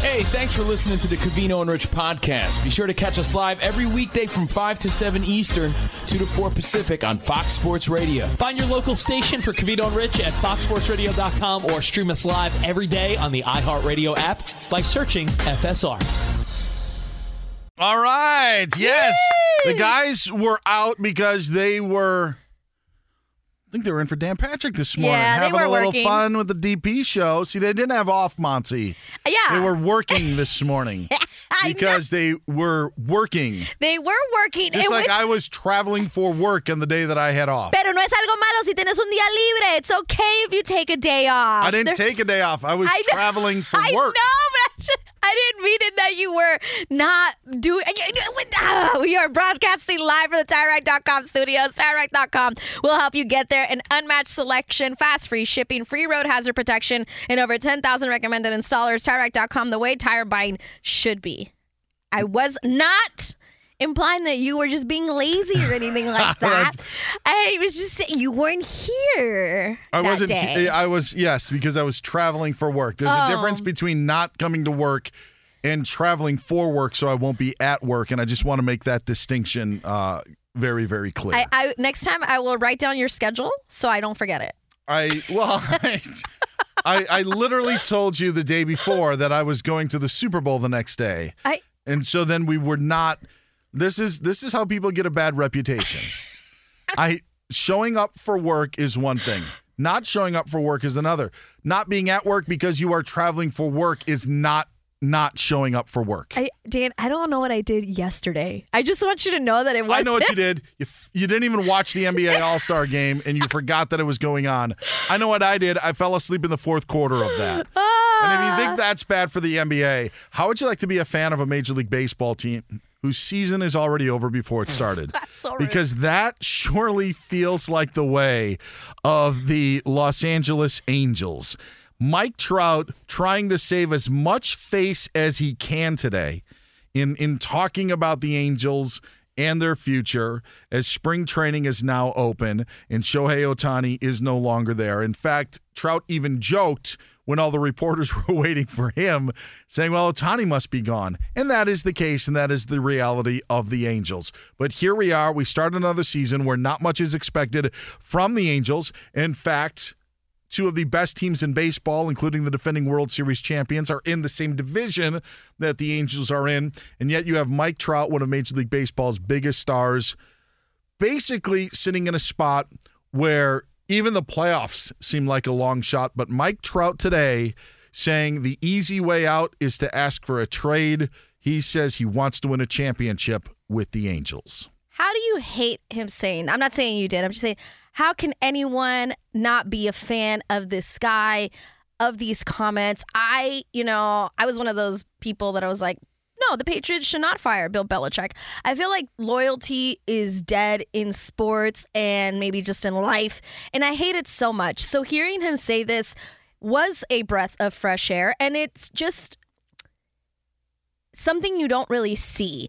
Hey, thanks for listening to the Covino and Rich podcast. Be sure to catch us live every weekday from 5 to 7 Eastern, 2 to 4 Pacific on Fox Sports Radio. Find your local station for Covino and Rich at foxsportsradio.com or stream us live every day on the iHeartRadio app by searching FSR. All right. Yes. The guys were out because they were I think they were in for Dan Patrick this morning, Yeah, they having a little working. fun with the DP show. See, they didn't have off, Monty. Uh, yeah. They were working this morning know. because they were working. They were working. Just It like was- I was traveling for work on the day that I had off. Pero no es algo malo si tienes un día libre. It's okay if you take a day off. I didn't There- take a day off. I was I traveling for I work. know, but I, didn't mean it that you were not doing. Ah, we are broadcasting live from the TireRack.com studios. TireRack.com will help you get there. An unmatched selection, fast free shipping, free road hazard protection, and over 10,000 recommended installers. TireRack.com, the way tire buying should be. I was not implying that you were just being lazy or anything like that. I was just saying you weren't here I wasn't. day. I was yes because I was traveling for work. There's a Oh. difference between not coming to work and traveling for work, so I won't be at work. And I just want to make that distinction uh, very, very clear. I, I next time I will write down your schedule so I don't forget it. I well, I, I I literally told you the day before that I was going to the Super Bowl the next day, I and so then we were not. This is this is how people get a bad reputation. I showing up for work is one thing. Not showing up for work is another. Not being at work because you are traveling for work is not not showing up for work. I Dan, I don't know what I did yesterday. I just want you to know that it was I know what you did. You, f- you didn't even watch the NBA All Star game and you forgot that it was going on. I know what I did. I fell asleep in the fourth quarter of that. And if you ah. think that's bad for the NBA, how would you like to be a fan of a Major League Baseball team whose season is already over before it started? That's so rude. because that surely feels like the way of the Los Angeles Angels. Mike Trout trying to save as much face as he can today in in talking about the Angels and their future as spring training is now open and Shohei Ohtani is no longer there. In fact, Trout even joked when all the reporters were waiting for him, saying, Well, Ohtani must be gone. And that is the case, and that is the reality of the Angels. But here we are. We start another season where not much is expected from the Angels. In fact, two of the best teams in baseball, including the defending World Series champions, are in the same division that the Angels are in. And yet you have Mike Trout, one of Major League Baseball's biggest stars, basically sitting in a spot where even the playoffs seem like a long shot. But Mike Trout today saying the easy way out is to ask for a trade. He says he wants to win a championship with the Angels. How do you hate him saying? I'm not saying you did. I'm just saying, how can anyone not be a fan of this guy, of these comments? I, you know, I was one of those people that I was like, no, the Patriots should not fire Bill Belichick. I feel like loyalty is dead in sports and maybe just in life. And I hate it so much. So hearing him say this was a breath of fresh air. And it's just something you don't really see.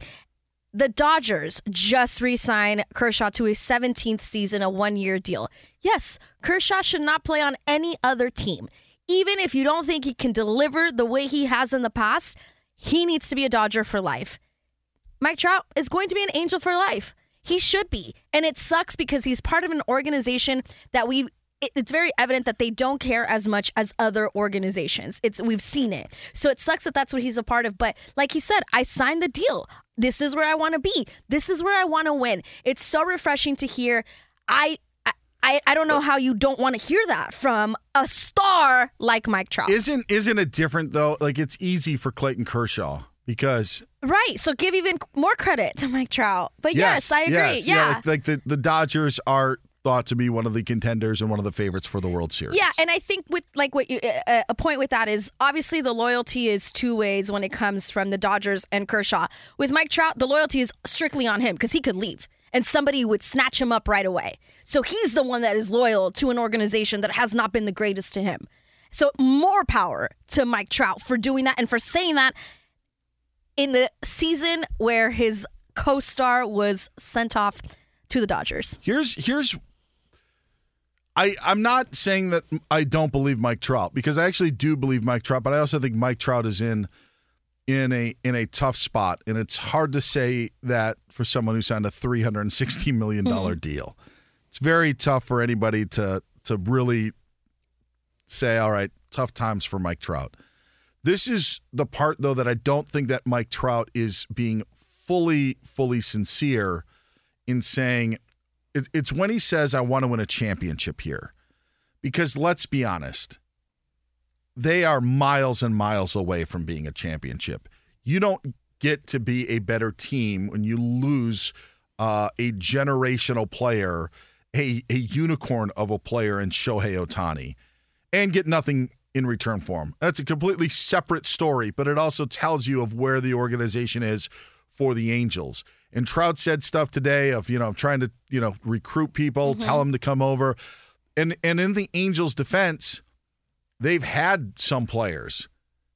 The Dodgers just re signed Kershaw to a 17th season, a one year deal. Yes, Kershaw should not play on any other team. Even if you don't think he can deliver the way he has in the past, he needs to be a Dodger for life. Mike Trout is going to be an angel for life. He should be. And it sucks because he's part of an organization that we it's very evident that they don't care as much as other organizations. It's we've seen it. So it sucks that that's what he's a part of, but like he said, I signed the deal. This is where I want to be. This is where I want to win. It's so refreshing to hear. I I, I don't know how you don't want to hear that from a star like Mike Trout. Isn't isn't it different though? Like it's easy for Clayton Kershaw because right. So give even more credit to Mike Trout. But yes, yes I agree. Yes, yeah, like, like the the Dodgers are thought to be one of the contenders and one of the favorites for the World Series. Yeah, and I think with like what you, uh, a point with that is obviously the loyalty is two ways when it comes from the Dodgers and Kershaw. With Mike Trout, the loyalty is strictly on him because he could leave and somebody would snatch him up right away. So he's the one that is loyal to an organization that has not been the greatest to him. So more power to Mike Trout for doing that and for saying that in the season where his co-star was sent off to the Dodgers. Here's here's I, I'm not saying that I don't believe Mike Trout because I actually do believe Mike Trout, but I also think Mike Trout is in in a in a tough spot, and it's hard to say that for someone who signed a 360 million dollar mm-hmm. deal. It's very tough for anybody to to really say, all right, tough times for Mike Trout. This is the part though that I don't think that Mike Trout is being fully fully sincere in saying it, it's when he says, I want to win a championship here. Because let's be honest, they are miles and miles away from being a championship. You don't get to be a better team when you lose uh, a generational player, a, a unicorn of a player in Shohei Ohtani, and get nothing in return for him. That's a completely separate story, but it also tells you of where the organization is for the Angels. And Trout said stuff today of, you know, trying to, you know, recruit people, mm-hmm. tell them to come over. And and in the Angels defense, they've had some players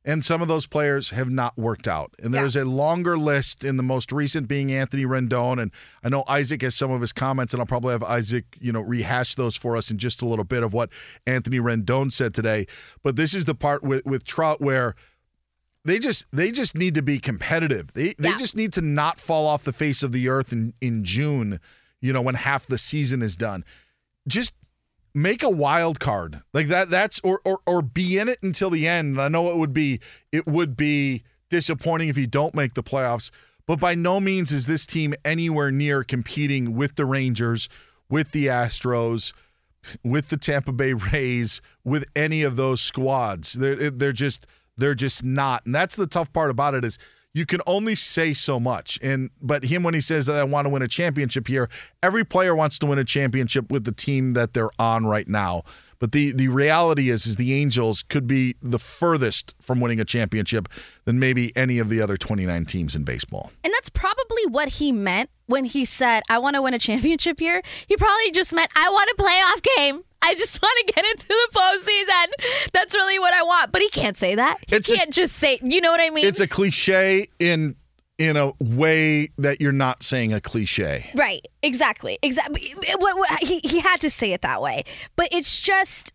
and some of those players have not worked out. And there's a longer list in the most recent being Anthony Rendon and I know Isaac has some of his comments and I'll probably have Isaac, you know, rehash those for us in just a little bit of what Anthony Rendon said today. But this is the part with with Trout where they just they just need to be competitive. They they Yeah. just need to not fall off the face of the earth in in June, you know, when half the season is done. Just make a wild card. Like that that's or or or be in it until the end. And I know it would be it would be disappointing if you don't make the playoffs, but by no means is this team anywhere near competing with the Rangers, with the Astros, with the Tampa Bay Rays, with any of those squads. They're they're just they're just not. And that's the tough part about it is you can only say so much. And but him when he says that I want to win a championship here, every player wants to win a championship with the team that they're on right now. But the the reality is is the Angels could be the furthest from winning a championship than maybe any of the other 29 teams in baseball. And that's probably what he meant when he said, I want to win a championship here. He probably just meant, I want a playoff game. I just want to get into the postseason. That's really what I want. But he can't say that. He It's a- can't just say, you know what I mean? It's a cliche in in a way that you're not saying a cliche. Right. Exactly. Exactly. What, what, he he had to say it that way, but it's just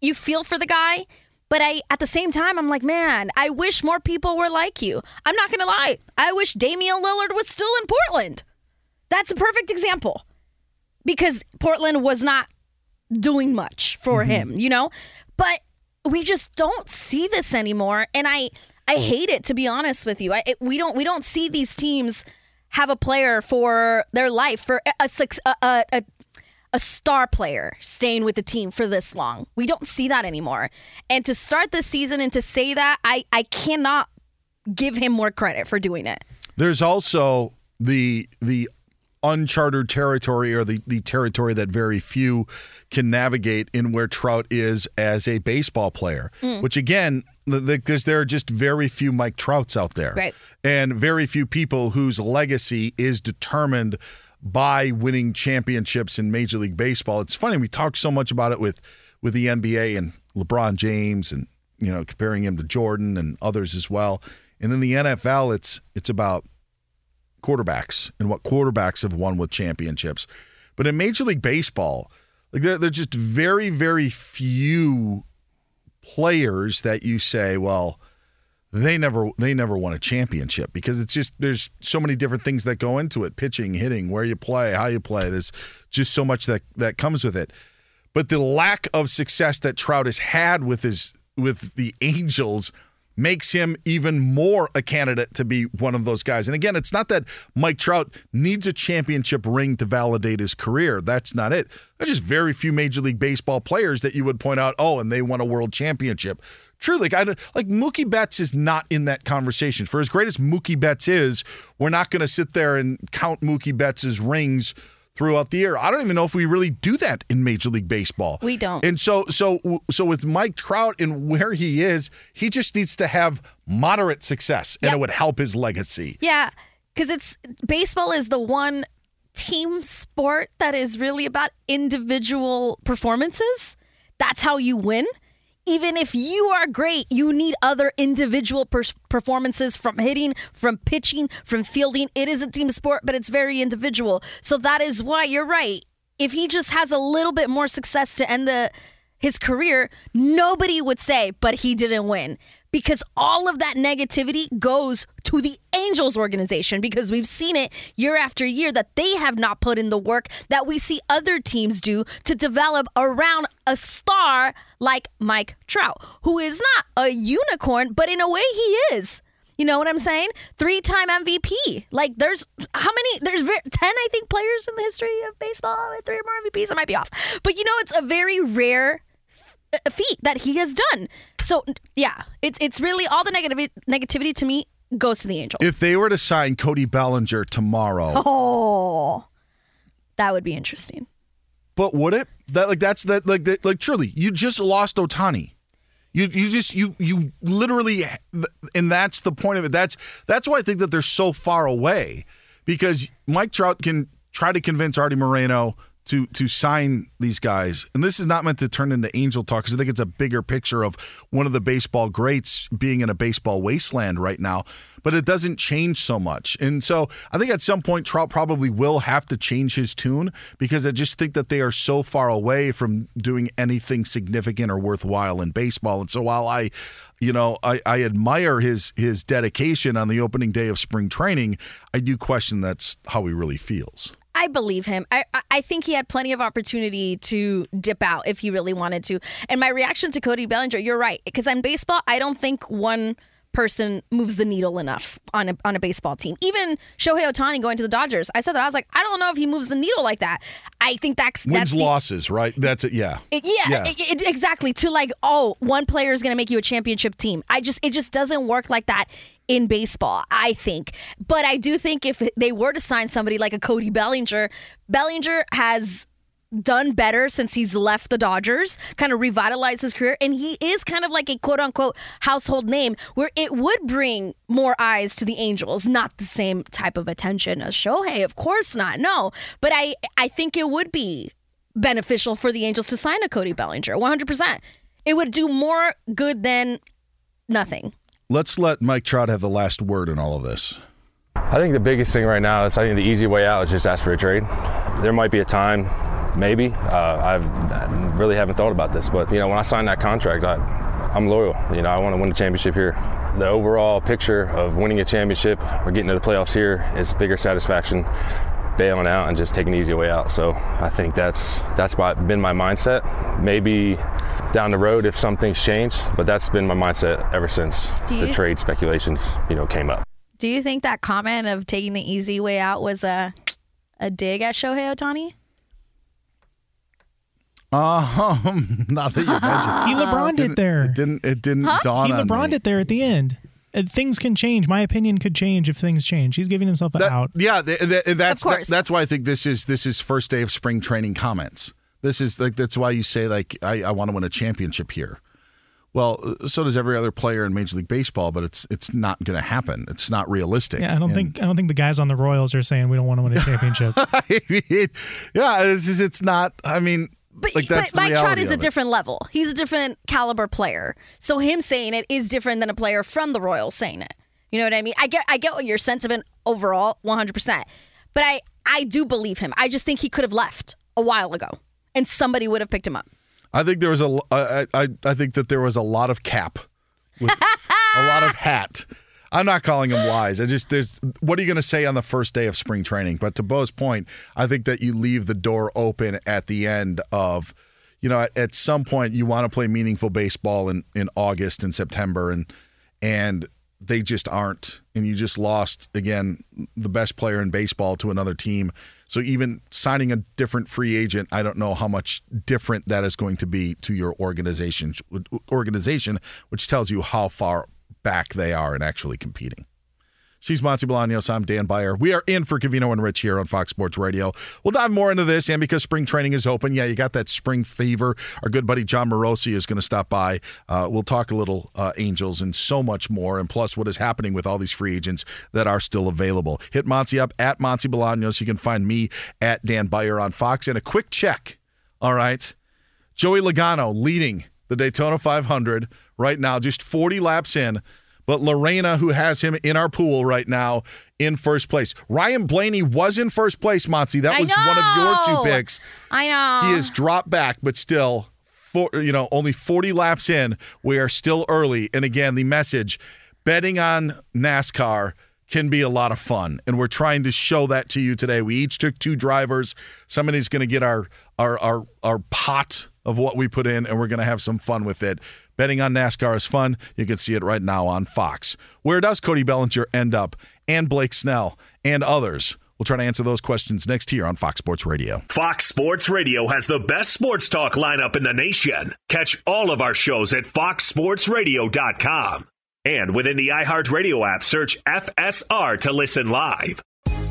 you feel for the guy. But I, at the same time, I'm like, man, I wish more people were like you. I'm not gonna lie. I wish Damian Lillard was still in Portland. That's a perfect example because Portland was not doing much for mm-hmm. him, you know. But we just don't see this anymore, and I I hate it to be honest with you. I, it, we don't we don't see these teams have a player for their life for a a, a, a, a a star player staying with the team for this long. We don't see that anymore. And to start the season and to say that, I I cannot give him more credit for doing it. There's also the the uncharted territory or the, the territory that very few can navigate in where Trout is as a baseball player. Mm. Which again, because there are just very few Mike Trouts out there. Right. And very few people whose legacy is determined by winning championships in Major League Baseball. It's funny, we talk so much about it with with the NBA and LeBron James and you know, comparing him to Jordan and others as well. And in the NFL, it's it's about quarterbacks and what quarterbacks have won with championships. But in Major League Baseball, like there, there's just very, very few players that you say, well, they never they never won a championship because it's just there's so many different things that go into it. Pitching hitting where you play how you play. There's just so much that that comes with it. But the lack of success that Trout has had with his with the Angels makes him even more a candidate to be one of those guys. And again, it's not that Mike Trout needs a championship ring to validate his career. That's not it. There's just very few Major League Baseball players that you would point out, oh, and they won a world championship. True, like I like Mookie Betts is not in that conversation. For as great as Mookie Betts is, we're not going to sit there and count Mookie Betts's rings throughout the year. I don't even know if we really do that in Major League Baseball. We don't. And so so so with Mike Trout and where he is, he just needs to have moderate success and Yep. it would help his legacy. Yeah, because it's baseball is the one team sport that is really about individual performances. That's how you win. Even if you are great, you need other individual per- performances from hitting, from pitching, from fielding. It is a team sport, but it's very individual. So that is why you're right. If he just has a little bit more success to end the his career, nobody would say, but he didn't win. Because all of that negativity goes to the Angels organization because we've seen it year after year that they have not put in the work that we see other teams do to develop around a star like Mike Trout, who is not a unicorn, but in a way he is. You know what I'm saying? Three time MVP. Like, there's how many? There's 10, I think, players in the history of baseball with three or more MVPs. I might be off. But you know, it's a very rare feat that he has done. So, yeah, it's it's really all the negativity, negativity to me goes to the Angels. If they were to sign Cody Bellinger tomorrow, oh, that would be interesting. but would it? That like that's that like that, like truly, you just lost Ohtani. You you just you you literally and that's the point of it. That's that's why I think that they're so far away because Mike Trout can try to convince Artie Moreno to to sign these guys. And this is not meant to turn into angel talk because I think it's a bigger picture of one of the baseball greats being in a baseball wasteland right now. But it doesn't change so much. And so I think at some point Trout probably will have to change his tune because I just think that they are so far away from doing anything significant or worthwhile in baseball. And so while I you know, I, I admire his his dedication on the opening day of spring training. I do question that's how he really feels. I believe him. I I- think he had plenty of opportunity to dip out if he really wanted to. And my reaction to Cody Bellinger, you're right, because in baseball, I don't think one person moves the needle enough on a on a baseball team. Even Shohei Ohtani going to the Dodgers, I said that I was like, I don't know if he moves the needle like that. I think that's that's Wins the- losses, right? That's it. Yeah. it- yeah, Yeah. it- it- exactly. To like, oh, one player is going to make you a championship team. I just, it just doesn't work like that in baseball. I think, but I do think if they were to sign somebody like a Cody Bellinger, Bellinger has done better since he's left the Dodgers, kind of revitalized his career, and he is kind of like a quote unquote household name where it would bring more eyes to the Angels. Not the same type of attention as Shohei, of course not. No, but I I think it would be beneficial for the Angels to sign a Cody Bellinger. 100%. It would do more good than nothing. Let's let Mike Trout have the last word in all of this. I think the biggest thing right now is I think the easy way out is just ask for a trade. There might be a time, maybe. Uh, I really haven't thought about this, but you know, when I signed that contract, I, I'm loyal. You know, I want to win a championship here. The overall picture of winning a championship or getting to the playoffs here is bigger satisfaction. Bailing out and just taking the easy way out. So I think that's that's my, been my mindset. Maybe down the road if something's changed, but that's been my mindset ever since Do the trade speculations, you know, came up. Do you think that comment of taking the easy way out was a a dig at Shohei Ohtani? Um, not that you mentioned. He LeBron did there. It didn't. It didn't dawn He on LeBron me. it there at the end. Things can change. My opinion could change if things change. He's giving himself That- out. Yeah, th- th- that's Of course. that's why I think this is this is first day of spring training comments. This is like that's why you say like I, I want to win a championship here. Well, uh, so does every other player in Major League Baseball, but it's it's not going to happen. It's not realistic. Yeah, I don't And- think I don't think the guys on the Royals are saying we don't want to win a championship. I mean, yeah, it's just, it's not. I mean, But, like but Mike Trout is a different level. He's a different caliber player. So him saying it is different than a player from the Royals saying it. You know what I mean? I get I get what your sentiment overall, 100%. But I I do believe him. I just think he could have left a while ago and somebody would have picked him up. I think there was a. I, I, I think that there was a lot of cap, with a lot of hat. I'm not calling them lies. I just there's what are you going to say on the first day of spring training? But to Bo's point, I think that you leave the door open at the end of, you know, at, at some point you want to play meaningful baseball in in August and September, and and they just aren't. And you just lost again the best player in baseball to another team. So even signing a different free agent, I don't know how much different that is going to be to your organization organization, which tells you how far back they are in actually competing. She's Monse Bolaños. I'm Dan Beyer. We are in for Covino and Rich here on Fox Sports Radio. We'll dive more into this, and because spring training is open, yeah, you got that spring fever. Our good buddy Jon Morosi is going to stop by. Uh, we'll talk a little uh, Angels and so much more, and plus what is happening with all these free agents that are still available. Hit Monty up at Monse Bolaños. You can find me at Dan Beyer on Fox. And a quick check. All right, Joey Logano leading the Daytona 500 right now, just 40 laps in but Lorena, who has him in our pool right now, in first place. Ryan Blaney was in first place, Monty. That was one of your two picks. I know. He has dropped back, but still, for, you know, only 40 laps in. We are still early. And again, the message betting on NASCAR can be a lot of fun. And we're trying to show that to you today. We each took two drivers. Somebody's going to get our, our, our, our pot of what we put in, and we're going to have some fun with it. Betting on NASCAR is fun. You can see it right now on Fox. Where does Cody Bellinger end up? And Blake Snell and others. We'll try to answer those questions next here on Fox Sports Radio. Fox Sports Radio has the best sports talk lineup in the nation. Catch all of our shows at foxsportsradio.com. And within the iHeartRadio app, search FSR to listen live.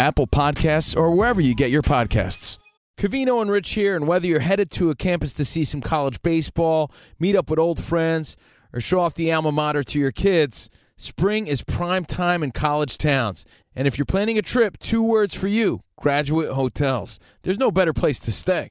Apple Podcasts, or wherever you get your podcasts. Covino and Rich here, and whether you're headed to a campus to see some college baseball, meet up with old friends, or show off the alma mater to your kids, spring is prime time in college towns. And if you're planning a trip, two words for you graduate hotels. There's no better place to stay.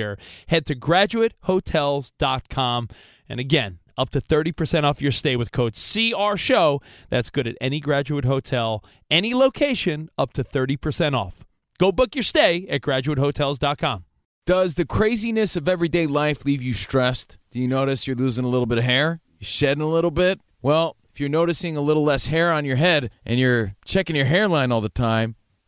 Head to graduatehotels.com. And again, up to 30% off your stay with code CR Show. That's good at any graduate hotel, any location, up to 30% off. Go book your stay at graduatehotels.com. Does the craziness of everyday life leave you stressed? Do you notice you're losing a little bit of hair? You're shedding a little bit? Well, if you're noticing a little less hair on your head and you're checking your hairline all the time,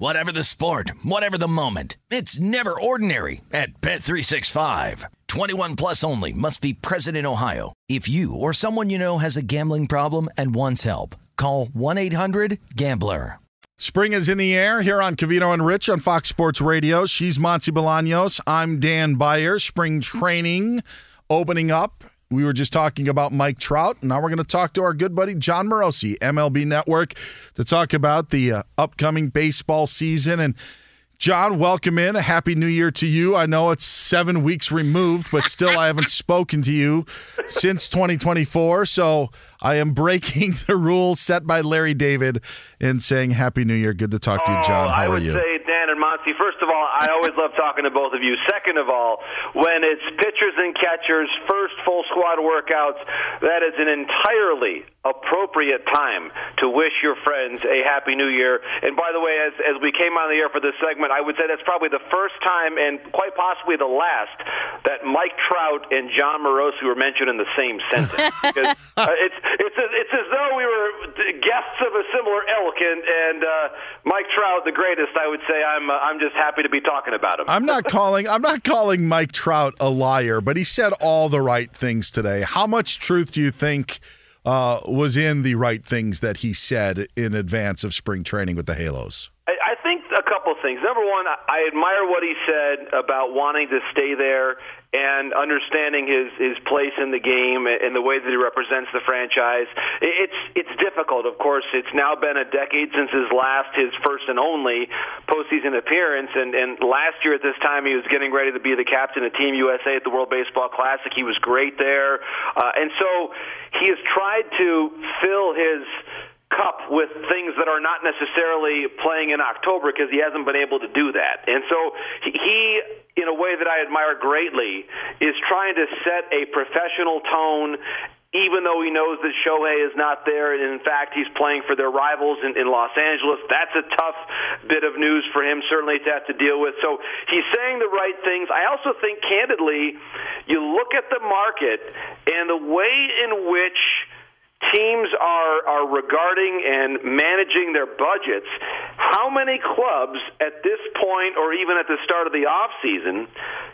Whatever the sport, whatever the moment. It's never ordinary at Bet365. 21 plus only must be present in Ohio. If you or someone you know has a gambling problem and wants help, call 1-800-GAMBLER. Spring is in the air here on Covino and Rich on Fox Sports Radio. She's Monse Bolaños. I'm Dan Beyer. Spring training opening up. We were just talking about Mike Trout. And now we're going to talk to our good buddy Jon Morosi, MLB Network, to talk about the uh, upcoming baseball season. And Jon, welcome in. A happy new year to you. I know it's seven weeks removed, but still I haven't spoken to you since 2024. So I am breaking the rules set by Larry David and saying Happy New Year. Good to talk to you, Jon. Oh, How I are would you? say Dan and Monty. First of all, I always love talking to both of you. Second of all, when it's pitchers and catchers, first full squad workouts, that is an entirely appropriate time to wish your friends a happy new year. And by the way, as as we came on the air for this segment, I would say that's probably the first time and quite possibly the last that Mike Trout and Jon Morosi were mentioned in the same sentence. because uh, it's it's as, it's as though we were guests of a similar ilk, and and uh, Mike Trout, the greatest, I would say. I'm uh, I'm just happy to be talking about him. I'm not calling I'm not calling Mike Trout a liar, but he said all the right things today. How much truth do you think uh, was in the right things that he said in advance of spring training with the Halos? I, I think a couple things. Number one, I, admire what he said about wanting to stay there and understanding his his place in the game and the way that he represents the franchise. It's it's difficult, of course. It's now been a decade since his last, his first and only postseason appearance. And and last year at this time, he was getting ready to be the captain of Team USA at the World Baseball Classic. He was great there, uh, and so he has tried to fill his cup with things that are not necessarily playing in October because he hasn't been able to do that. And so he, in a way that I admire greatly, is trying to set a professional tone. Even though he knows that Shohei is not there, and in fact he's playing for their rivals in, in Los Angeles, that's a tough bit of news for him, certainly to have to deal with. So he's saying the right things. I also think, candidly, you look at the market and the way in which teams are are regarding and managing their budgets how many clubs at this point or even at the start of the off season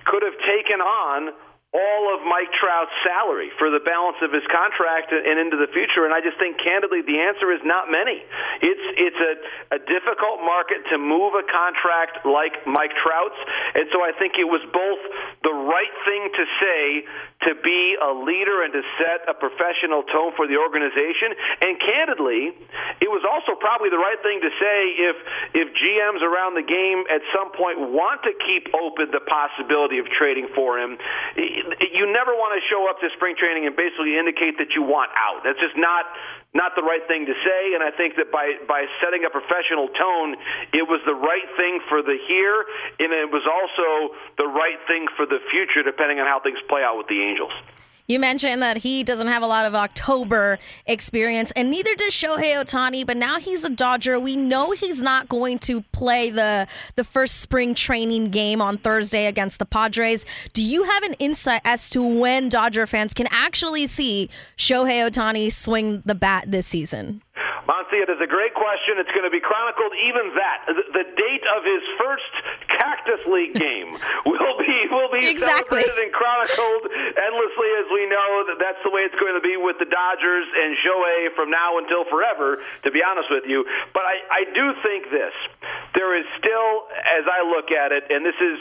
could have taken on all of Mike Trout's salary for the balance of his contract and into the future and I just think candidly the answer is not many it's it's a a difficult market to move a contract like Mike Trout's and so I think it was both the right thing to say to be a leader and to set a professional tone for the organization. And candidly, it was also probably the right thing to say if if GMs around the game at some point want to keep open the possibility of trading for him. You never want to show up to spring training and basically indicate that you want out. That's just not not the right thing to say. And I think that by by setting a professional tone, it was the right thing for the here, and it was also the right thing for the future, depending on how things play out with the Angels. You mentioned that he doesn't have a lot of October experience, and neither does Shohei Ohtani. But now he's a Dodger. We know he's not going to play the the first spring training game on Thursday against the Padres. Do you have an insight as to when Dodger fans can actually see Shohei Ohtani swing the bat this season? Monty, it is a great question. It's going to be chronicled. Even that, the, the date of his first Cactus League game will be will be Exactly. celebrated and chronicled endlessly, as we know that that's the way it's going to be with the Dodgers and Shohei from now until forever. To be honest with you, but I, I do think this: there is still, as I look at it, and this is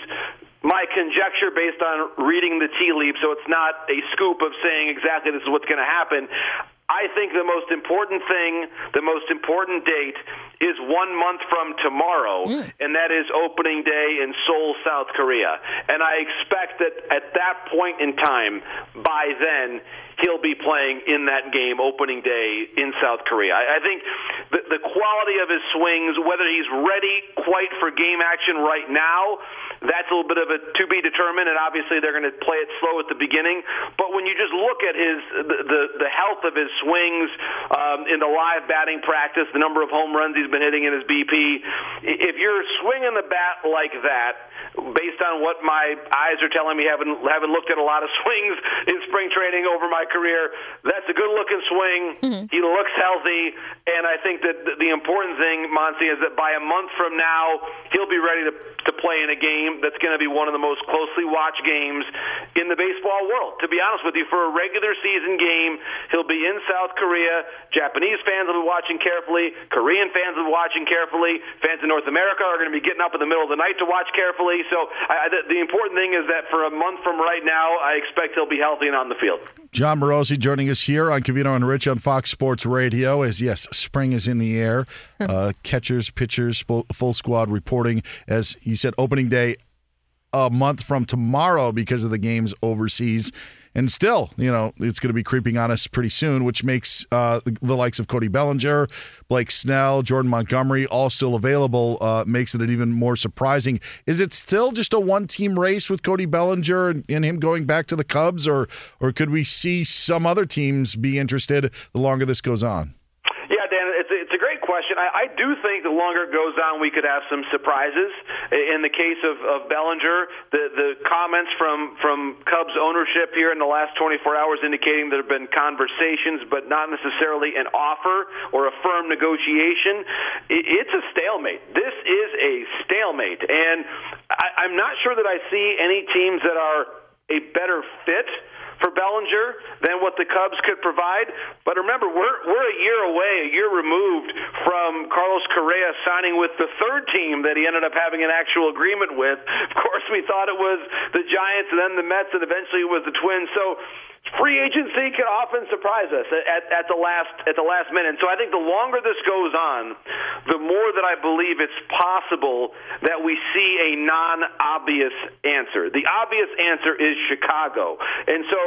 my conjecture based on reading the tea leaves, so it's not a scoop of saying exactly this is what's going to happen. I think the most important thing, the most important date, is one month from tomorrow, and that is opening day in Seoul, South Korea. And I expect that at that point in time, by then, he'll be playing in that game opening day in South Korea. I, I think the, the quality of his swings, whether he's ready quite for game action right now, that's a little bit of a to be determined, and obviously they're going to play it slow at the beginning. But when you just look at his the the, the health of his swings um, in the live batting practice, the number of home runs he's been hitting in his BP, if you're swinging the bat like that based on what my eyes are telling me, having having looked at a lot of swings in spring training over my career, that's a good looking swing. Mm-hmm. He looks healthy, and I think that the important thing, Monty, is that by a month from now, he'll be ready to to play in a game that's going to be one of the most closely watched games in the baseball world. To be honest with you, for a regular season game, he'll be in South Korea. Japanese fans will be watching carefully. Korean fans will be watching carefully. Fans in North America are going to be getting up in the middle of the night to watch carefully. So I, the, the important thing is that for a month from right now, I expect he'll be healthy and on the field. Jon Morosi joining us here on Covino and Rich on Fox Sports Radio. As yes, spring is in the air. Uh, catchers, pitchers, full, full squad reporting. As you said, opening day a month from tomorrow because of the games overseas and still, you know, it's going to be creeping on us pretty soon, which makes uh, the, the, likes of Cody Bellinger, Blake Snell, Jordan Montgomery all still available. Uh, makes it even more surprising. Is it still just a one-team race with Cody Bellinger and, and him going back to the Cubs, or or could we see some other teams be interested the longer this goes on? Question. I, I do think the longer it goes on, we could have some surprises. In the case of, of Bellinger, the, the comments from, from Cubs ownership here in the last 24 hours indicating there have been conversations, but not necessarily an offer or a firm negotiation. It, it's a stalemate. This is a stalemate. And I, I'm not sure that I see any teams that are a better fit for Bellinger than what the Cubs could provide. But remember, we're we're a year away, a year removed from Carlos Correa signing with the third team that he ended up having an actual agreement with. Of course, we thought it was the Giants and then the Mets, and eventually it was the Twins. So free agency can often surprise us at, at the last at the last minute. So I think the longer this goes on, the more that I believe it's possible that we see a non-obvious answer. The obvious answer is Chicago, and so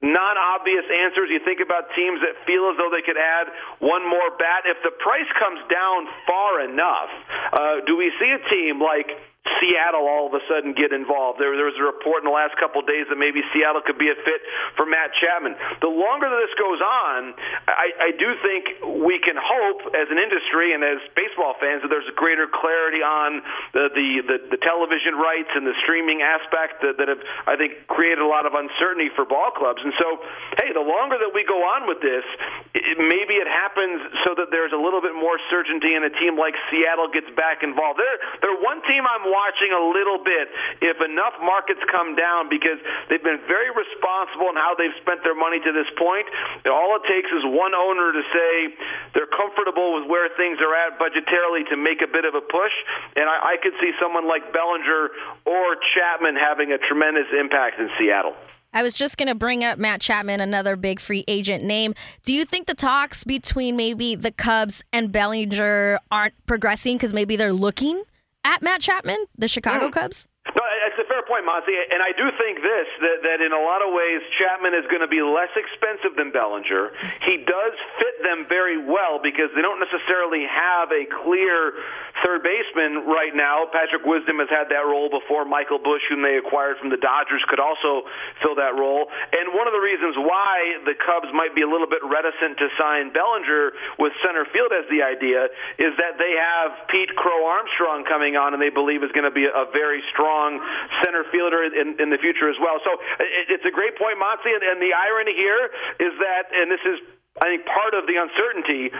non-obvious answers. You think about teams that feel as though they could add one more bat. If the price comes down far enough, uh, do we see a team like? Seattle all of a sudden get involved. There, there was a report in the last couple of days that maybe Seattle could be a fit for Matt Chapman. The longer that this goes on, I, I do think we can hope as an industry and as baseball fans that there's a greater clarity on the the, the, the television rights and the streaming aspect that, that have I think created a lot of uncertainty for ball clubs. And so, hey, the longer that we go on with this, it, maybe it happens so that there's a little bit more certainty and a team like Seattle gets back involved. They're they're one team I'm watching a little bit if enough markets come down because they've been very responsible in how they've spent their money to this point. All it takes is one owner to say they're comfortable with where things are at budgetarily to make a bit of a push. And I, I could see someone like Bellinger or Chapman having a tremendous impact in Seattle. I was just going to bring up Matt Chapman, another big free agent name. Do you think the talks between maybe the Cubs and Bellinger aren't progressing because maybe they're looking at Matt Chapman, the Chicago mm. Cubs? No, it's a fair point, Monty. And I do think this that, that in a lot of ways, Chapman is going to be less expensive than Bellinger. He does fit them very well because they don't necessarily have a clear third baseman right now. Patrick Wisdom has had that role before. Michael Busch, whom they acquired from the Dodgers, could also fill that role. And one of the reasons why the Cubs might be a little bit reticent to sign Bellinger with center field as the idea is that they have Pete Crow Armstrong coming on, and they believe is going to be a very strong strong center fielder in, in the future as well. So it, it's a great point, Monty. And, and the irony here is that, and this is, I think, part of the uncertainty.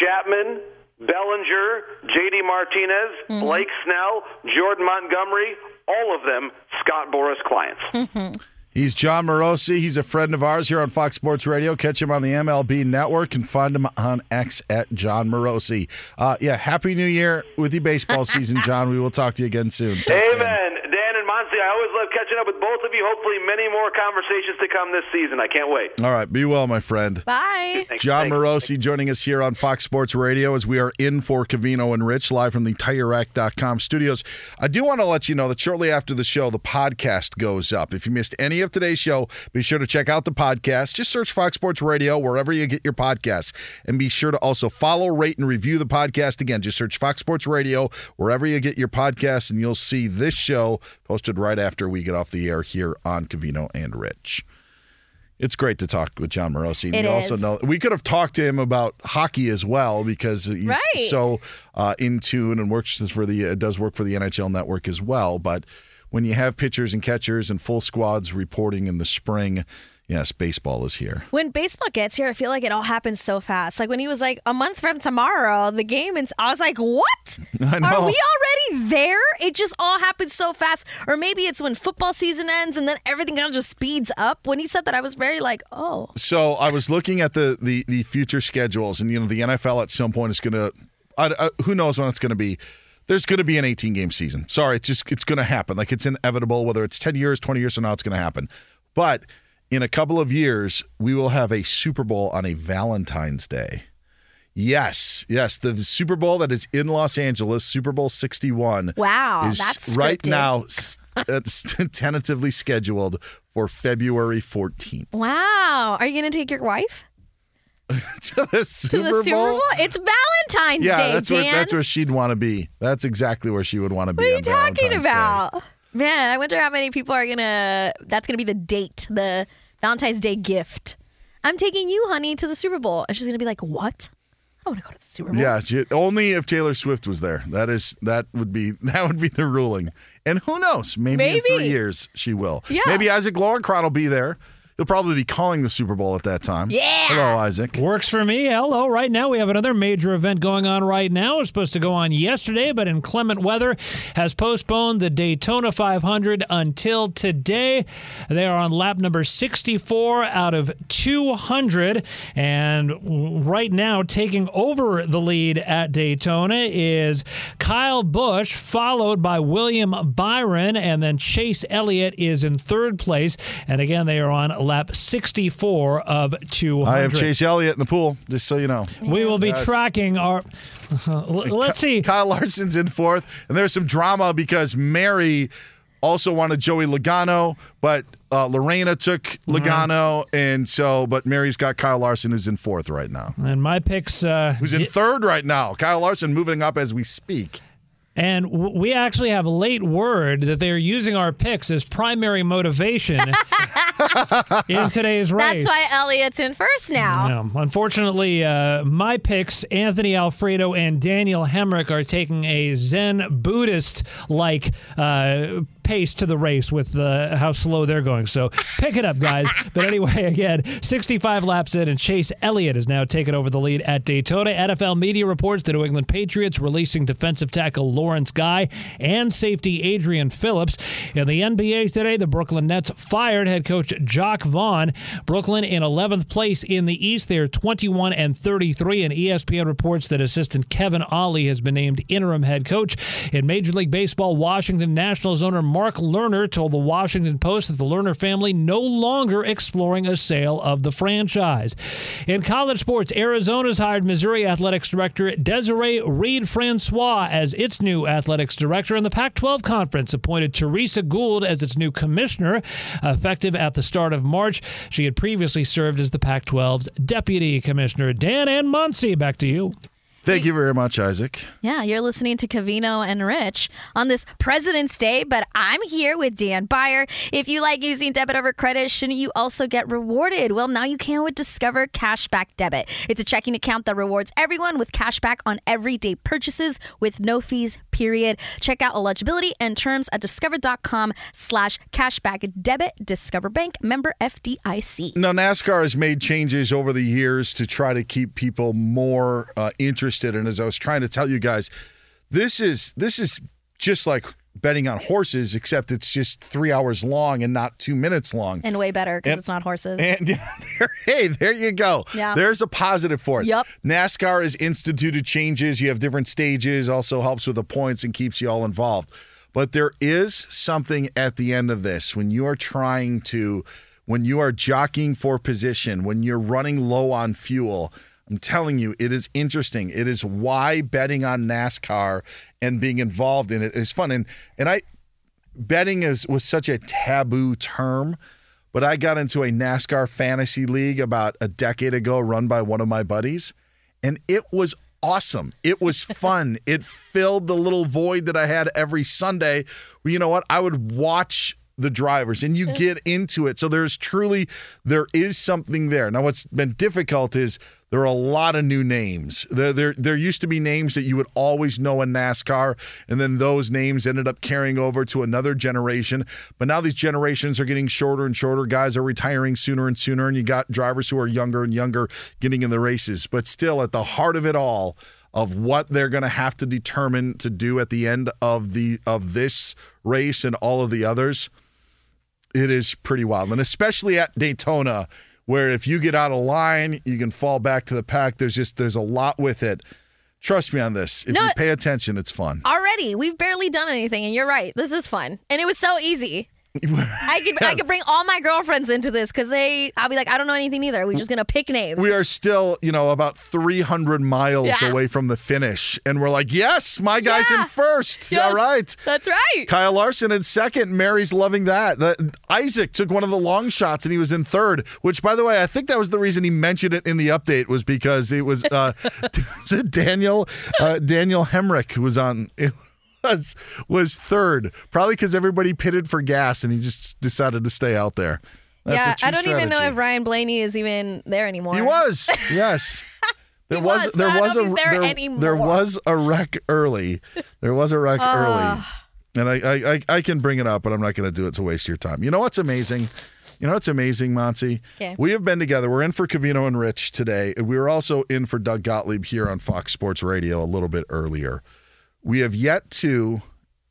Chapman, Bellinger, J.D. Martinez, mm-hmm. Blake Snell, Jordan Montgomery, all of them Scott Boras clients. Mm-hmm. He's Jon Morosi. He's a friend of ours here on Fox Sports Radio. Catch him on the MLB Network and find him on X at Jon Morosi. Uh, yeah, Happy New Year with the baseball season, Jon. We will talk to you again soon. Thanks, Amen. Man. Dan and Monty, I always love catching catching up with both of you. Hopefully, many more conversations to come this season. I can't wait. All right, be well, my friend. Bye. Thanks, Jon thanks. Morosi joining us here on Fox Sports Radio as we are in for Covino and Rich live from the TireRack.com studios. I do want to let you know that shortly after the show, the podcast goes up. If you missed any of today's show, be sure to check out the podcast. Just search Fox Sports Radio wherever you get your podcasts. And be sure to also follow, rate, and review the podcast. Again, just search Fox Sports Radio wherever you get your podcasts, and you'll see this show posted right after we get off the air here on Covino and Rich. It's great to talk with Jon Morosi. It you also is. know we could have talked to him about hockey as well because he's Right. so uh, in tune and works for the uh, does work for the NHL Network as well. But when you have pitchers and catchers and full squads reporting in the spring, yes, baseball is here. When baseball gets here, I feel like it all happens so fast. Like when he was like a month from tomorrow, the game, and I was like, "What? I know. Are we already there?" It just all happens so fast. Or maybe it's when football season ends and then everything kind of just speeds up. When he said that, I was very like, "Oh, So I was looking at the the the future schedules, and you know the NFL at some point is going to, who knows when it's going to be. There's going to be an 18 game season. Sorry, it's just it's going to happen. Like it's inevitable. Whether it's 10 years, 20 years or now, it's going to happen. But in a couple of years, we will have a Super Bowl on a Valentine's Day. Yes, yes, the Super Bowl that is in Los Angeles, Super Bowl 61. Wow, is that's right scripted. now it's tentatively scheduled for February 14th. wow." Are you gonna take your wife to the to Super the Super Bowl? Bowl? It's Valentine's Yeah, Day, that's Dan. that's where she'd want to be. That's exactly where she would want to be. What are you talking Valentine's Day. Man, I wonder how many people are gonna. That's gonna be the date, the Valentine's Day gift. I'm taking you, honey, to the Super Bowl, and she's gonna be like, "What? I want to go to the Super Bowl." Yeah, she, only if Taylor Swift was there. That is that would be that would be the ruling. And who knows? Maybe, in three years she will. Yeah. Maybe Isaac Lowenkron will be there. He'll probably be calling the Super Bowl at that time. Yeah. Hello, Isaac. Works for me. Hello. Right now, we have another major event going on right now. It was supposed to go on yesterday, but inclement weather has postponed the Daytona 500 until today. They are on lap number 64 out of 200. And right now, taking over the lead at Daytona is Kyle Busch, followed by William Byron, and then Chase Elliott is in third place. And again, they are on lap 64 of 200. I have Chase Elliott in the pool, just so you know. We will be Yes. tracking our. Let's see. Kyle Larson's in fourth, and there's some drama because Mary also wanted Joey Logano, but uh, Lorena took Logano, and so but Mary's got Kyle Larson who's in fourth right now. And my picks. Uh, Who's in third right now? Kyle Larson moving up as we speak. And w- we actually have late word that they are using our picks as primary motivation in today's race. That's why Elliott's in first now. No. Unfortunately, uh, my picks, Anthony Alfredo and Daniel Hemric, are taking a Zen Buddhist like uh, pace to the race with uh, how slow they're going. So pick it up, guys. but anyway, again, 65 laps in, and Chase Elliott has now taken over the lead at Daytona. NFL media reports the New England Patriots releasing defensive tackle Lawrence Guy and safety Adrian Phillips. In the NBA today, the Brooklyn Nets fired head coach Jacque Vaughn. Brooklyn in 11th place in the East. They're 21 and 33, and ESPN reports that assistant Kevin Ollie has been named interim head coach. In Major League Baseball, Washington Nationals owner Mark Lerner told the Washington Post that the Lerner family no longer exploring a sale of the franchise. In college sports, Arizona's hired Missouri Athletics Director Desiree Reed Francois as its new athletics director, and the Pac 12 Conference appointed Teresa Gould as its new commissioner, effective at the start of March. She had previously served as the Pac 12's deputy commissioner. Dan and Monse, back to you. Thank you very much, Isaac. Yeah, you're listening to Covino and Rich on this President's Day, but I'm here with Dan Beyer. If you like using debit over credit, shouldn't you also get rewarded? Well, now you can with Discover Cashback Debit. It's a checking account that rewards everyone with cashback on everyday purchases with no fees, period. Check out eligibility and terms at discover.com slash cashback debit. Discover Bank, member FDIC. Now, NASCAR has made changes over the years to try to keep people more uh, interested. And as I was trying to tell you guys, this is this is just like betting on horses, except it's just three hours long and not two minutes long. And way better because it's not horses. And there, hey, there you go. Yeah. There's a positive for it. Yep. NASCAR has instituted changes. You have different stages, also helps with the points and keeps you all involved. But there is something at the end of this when you are trying to, when you are jockeying for position, when you're running low on fuel. I'm telling you, it is interesting. It is why betting on NASCAR and being involved in it is fun. And and I betting is was such a taboo term, but I got into a NASCAR fantasy league about a decade ago, run by one of my buddies, and it was awesome. It was fun. it filled the little void that I had every Sunday. Where you know what? I would watch the drivers and you get into it. So there's truly there is something there. Now what's been difficult is there are a lot of new names. There, there, there used to be names that you would always know in NASCAR, and then those names ended up carrying over to another generation. But now these generations are getting shorter and shorter. Guys are retiring sooner and sooner, and you got drivers who are younger and younger getting in the races. But still, at the heart of it all, of what they're going to have to determine to do at the end of the of this race and all of the others, it is pretty wild, and especially at Daytona where if you get out of line, you can fall back to the pack. There's just there's a lot with it. Trust me on this. If No. you pay attention, it's fun. Already, we've barely done anything, and you're right. This is fun, and it was so easy. I could I could bring all my girlfriends into this because they I'll be like I don't know anything either. We're just gonna pick names. We are still, you know, about 300 miles Yeah. away from the finish, and we're like, yes, my guy's Yeah. in first. Yes, All right. That's right. Kyle Larson in second. Mary's loving that. The, Isaac took one of the long shots and he was in third. Which, by the way, I think that was the reason he mentioned it in the update was because it was, uh, Daniel uh, Daniel Hemric who was on. It was was third, probably because everybody pitted for gas and he just decided to stay out there. That's a yeah, I don't even know if Ryan Blaney is even there anymore. He was, yes. There He was, was, there was a know if he's there there, there was a wreck early. There was a wreck early, Ah. and I, I I can bring it up, but I'm not going to do it to waste your time. You know what's amazing? You know what's amazing, Monty? Okay. We have been together. We're in for Covino and Rich today. and We were also in for Doug Gottlieb here on Fox Sports Radio a little bit earlier. We have yet to.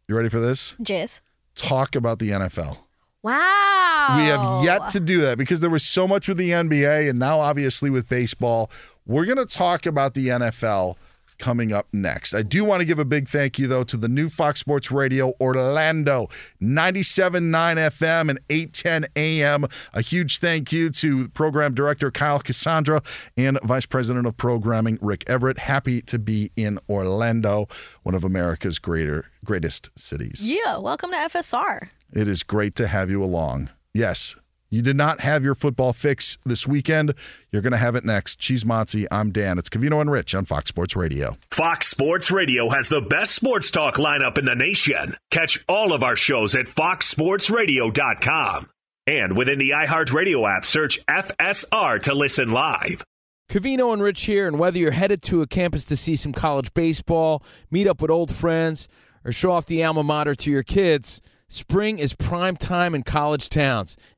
You ready for this? Jizz. Talk about the NFL. Wow. We have yet to do that because there was so much with the NBA and now obviously with baseball. We're going to talk about the NFL coming up next. I do want to give a big thank you though to the new Fox Sports Radio Orlando 97.9 FM and 810 AM. A huge thank you to program director Kyle Cassandra and vice president of programming Rick Everett. Happy to be in Orlando, one of America's greater greatest cities. Yeah. Welcome to FSR. It is great to have you along. Yes, you did not have your football fix this weekend. You're going to have it next. Cheese Mozzie, I'm Dan. It's Covino and Rich on Fox Sports Radio. Fox Sports Radio has the best sports talk lineup in the nation. Catch all of our shows at foxsportsradio.com. And within the iHeartRadio app, search FSR to listen live. Covino and Rich here, and whether you're headed to a campus to see some college baseball, meet up with old friends, or show off the alma mater to your kids, spring is prime time in college towns.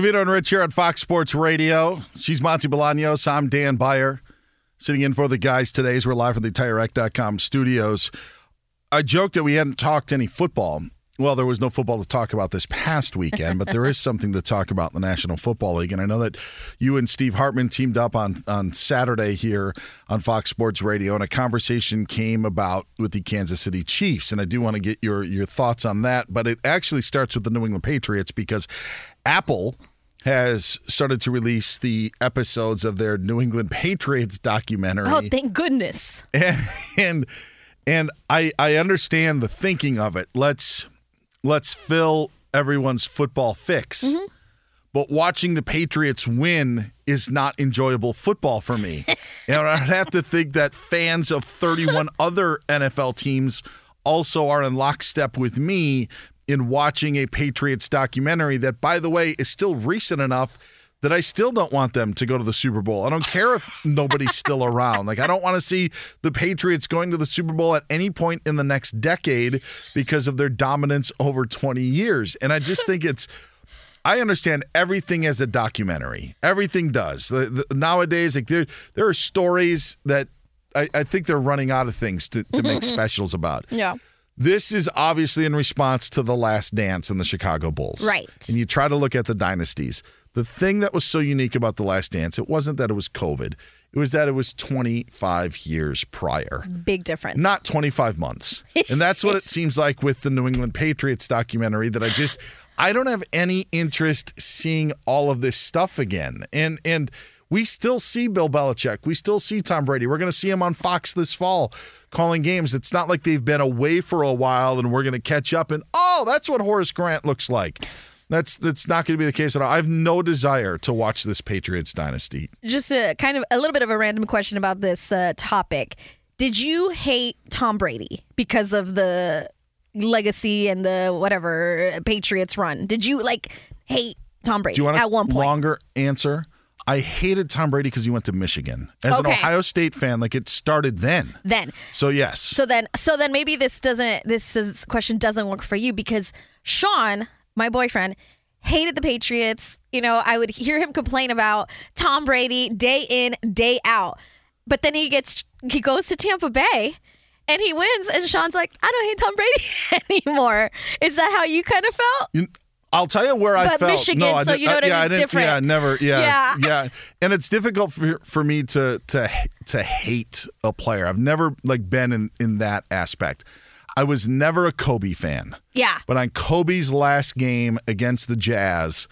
Covino and Rich here on Fox Sports Radio. She's Monse Bolaños. I'm Dan Beyer. Sitting in for the guys today as we're live from the TireRack.com studios. I joked that we hadn't talked any football. Well, there was no football to talk about this past weekend, but there is something to talk about in the National Football League. And I know that you and Steve Hartman teamed up on, on Saturday here on Fox Sports Radio, and a conversation came about with the Kansas City Chiefs. And I do want to get your, your thoughts on that, but it actually starts with the New England Patriots because Apple has started to release the episodes of their New England Patriots documentary. Oh, thank goodness. and and, and I I understand the thinking of it. Let's let's fill everyone's football fix. Mm-hmm. But watching the Patriots win is not enjoyable football for me. and I'd have to think that fans of 31 other NFL teams also are in lockstep with me in watching a Patriots documentary that, by the way, is still recent enough that I still don't want them to go to the Super Bowl. I don't care if nobody's still around. Like, I don't want to see the Patriots going to the Super Bowl at any point in the next decade because of their dominance over 20 years. And I just think it's. I understand everything as a documentary. Everything does. The, the, nowadays, like there, there are stories that I, I think they're running out of things to, to make mm-hmm. specials about. Yeah. This is obviously in response to the last dance in the Chicago Bulls. Right. And you try to look at the dynasties. The thing that was so unique about the last dance, it wasn't that it was COVID. It was that it was 25 years prior, Big difference. not 25 months. And that's what it seems like with the New England Patriots documentary that I just I don't have any interest seeing all of this stuff again. And and we still see Bill Belichick. We still see Tom Brady. We're going to see him on Fox this fall calling games. It's not like they've been away for a while and we're going to catch up and oh, that's what Horace Grant looks like. That's that's not going to be the case at all. I have no desire to watch this Patriots dynasty. Just a kind of a little bit of a random question about this uh, topic. Did you hate Tom Brady because of the legacy and the whatever Patriots run? Did you like hate Tom Brady Do you want at one point? longer answer? I hated Tom Brady because he went to Michigan. As an Ohio State fan, like it started then. then So yes. So then, so then maybe this doesn't. This is, question doesn't work for you because Sean, my boyfriend, hated the Patriots. You know, I would hear him complain about Tom Brady day in, day out. But then he gets, he goes to Tampa Bay. And he wins, and Sean's like, I don't hate Tom Brady anymore. Is that how you kind of felt? I'll tell you where I But felt. Michigan, no, I so you know uh, what I yeah, mean? It's didn't- different. Yeah, never. Yeah, Yeah. yeah, And it's difficult for for me to to to hate a player. I've never like been in in that aspect. I was never a Kobe fan, Yeah. but on Kobe's last game against the Jazz,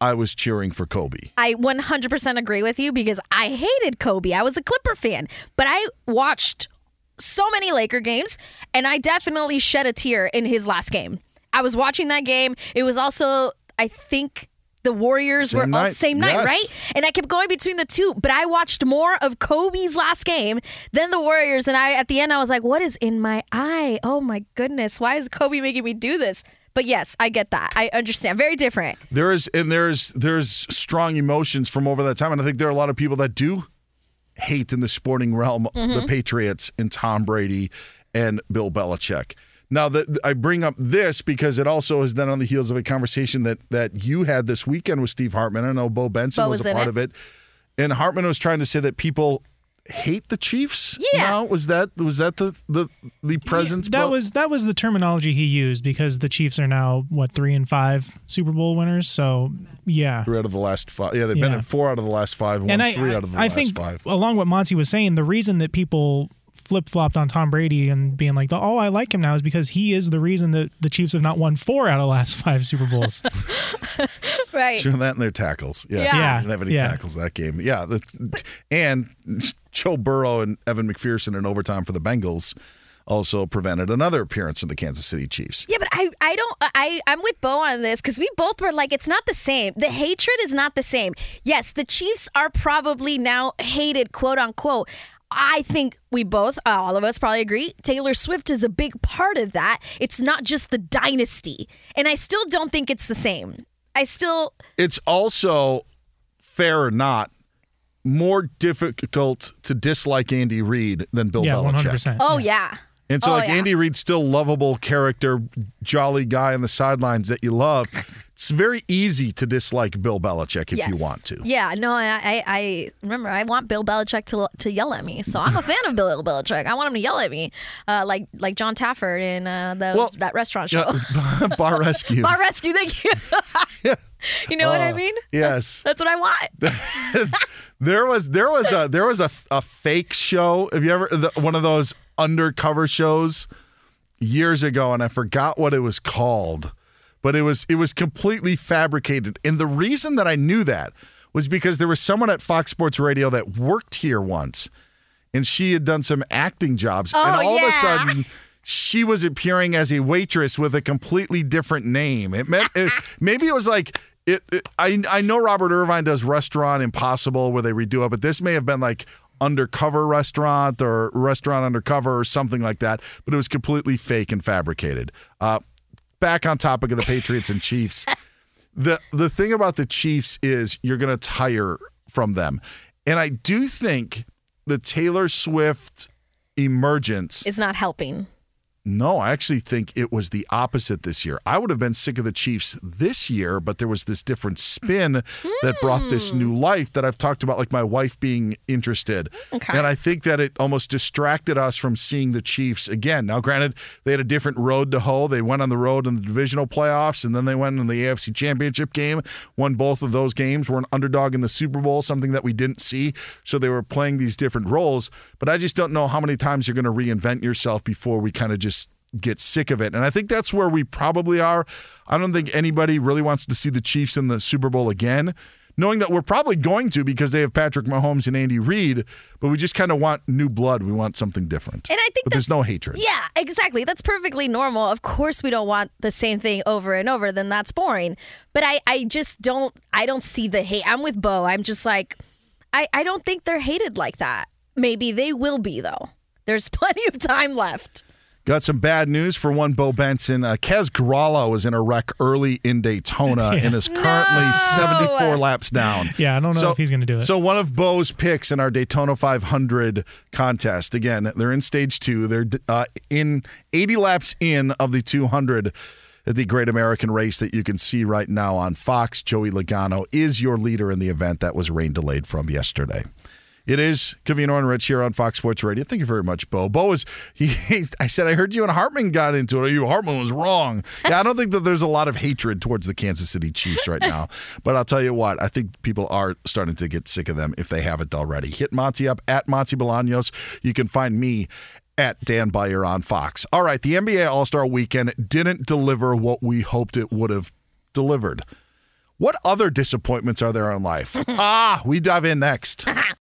I was cheering for Kobe. I 100% agree with you because I hated Kobe. I was a Clipper fan, but I watched so many Laker games and I definitely shed a tear in his last game. I was watching that game. It was also, I think, the Warriors Same were all night. same night, Yes. right? And I kept going between the two, but I watched more of Kobe's last game than the Warriors. And I, at the end, I was like, "What is in my eye? Oh my goodness! Why is Kobe making me do this?" But yes, I get that. I understand. Very different. There is and there's there's strong emotions from over that time, and I think there are a lot of people that do hate in the sporting realm mm-hmm. the Patriots and Tom Brady and Bill Belichick. Now, the, I bring up this because it also is then on the heels of a conversation that that you had this weekend with Steve Hartman. I know Bo Benson Bo was, was a part it. of it, and Hartman was trying to say that people hate the Chiefs. Yeah. now? was that was that the the the presence? that Bo? was that was the terminology he used because the Chiefs are now what three and five Super Bowl winners. So yeah, three out of the last five. Yeah, they've been in four out of the last five. Won and I three out of the I last think five. along what Monty was saying, the reason that people flip flopped on Tom Brady and being like, "Oh, I like him now," is because he is the reason that the Chiefs have not won four out of the last five Super Bowls. Right. Sure, that and their tackles. Yeah, Yeah. Yeah. didn't have any Yeah. tackles that game. Yeah, the, and Joe Burrow and Evan McPherson in overtime for the Bengals also prevented another appearance from the Kansas City Chiefs. Yeah, but I, I don't I I'm with Bo on this because we both were like it's not the same. The hatred is not the same. Yes, the Chiefs are probably now hated, quote unquote. I think we both, uh, all of us probably agree, Taylor Swift is a big part of that. It's not just the dynasty. And I still don't think it's the same. I still. It's also, fair or not, more difficult to dislike Andy Reid than Bill yeah, Belichick. 100%. Oh, yeah. And so, Oh, like yeah. Andy Reid's still lovable character, jolly guy on the sidelines that you love. It's very easy to dislike Bill Belichick if you want to. Yeah, no, I, I, I remember I want Bill Belichick to to yell at me, so I'm a fan of Bill Belichick. I want him to yell at me, uh, like like Jon Taffer in uh, those, Well, that restaurant show. Yeah, bar rescue. Bar Rescue, thank you. you know what I Oh, mean? Yes. That's what I want. There was there was a there was a, a fake show. Have you ever the, one of those undercover shows years ago, and I forgot what it was called, but it was it was completely fabricated. And the reason that I knew that was because there was someone at Fox Sports Radio that worked here once, and she had done some acting jobs, and Oh, all of a sudden. She was appearing as a waitress with a completely different name. It meant it, maybe it was like it, it- I I know Robert Irvine does Restaurant Impossible where they redo it, but this may have been like undercover restaurant or restaurant undercover or something like that. But it was completely fake and fabricated. Uh, back on topic of the Patriots and Chiefs. The the thing about the Chiefs is you're going to tire from them, and I do think the Taylor Swift emergence is not helping. No, I actually think it was the opposite this year. I would have been sick of the Chiefs this year, but there was this different spin that brought this hmm. new life that I've talked about, like my wife being interested. Okay. And I think that it almost distracted us from seeing the Chiefs again. Now, granted, they had a different road to hoe. They went on the road in the divisional playoffs, and then they went in the AFC Championship game, won both of those games, were an underdog in the Super Bowl, something that we didn't see. So they were playing these different roles. But I just don't know how many times you're going to reinvent yourself before we kind of just get sick of it. And I think that's where we probably are. I don't think anybody really wants to see the Chiefs in the Super Bowl again, knowing that we're probably going to because they have Patrick Mahomes and Andy Reid, but we just kind of want new blood. We want something different. And I think but there's no hatred. Yeah, exactly. That's perfectly normal. Of course we don't want the same thing over and over, then that's boring. But I, I just don't I don't see the hate. I'm with Bo. I'm just like I, I don't think they're hated like that. Maybe they will be though. There's plenty of time left. Got some bad news for one Bo Benson. Uh, Kaz Grala was in a wreck early in Daytona and is currently No! 74 laps down. Yeah, I don't know if he's going to do it. So one of Bo's picks in our Daytona 500 contest. Again, they're in stage two. They're uh, in 80 laps in of the 200 at the Great American Race that you can see right now on Fox. Joey Logano is your leader in the event that was rain delayed from yesterday. It is Covino and Rich here on Fox Sports Radio. Thank you very much, Bo. Bo was he, he- I said I heard you and Hartman got into it. You Hartman was wrong. Yeah, I don't think that there's a lot of hatred towards the Kansas City Chiefs right now. But I'll tell you what, I think people are starting to get sick of them if they haven't already. Hit Monty up at Monse Bolaños. You can find me at Dan Beyer on Fox. All right, the NBA All Star Weekend didn't deliver what we hoped it would have delivered. What other disappointments are there in life? ah, we dive in next.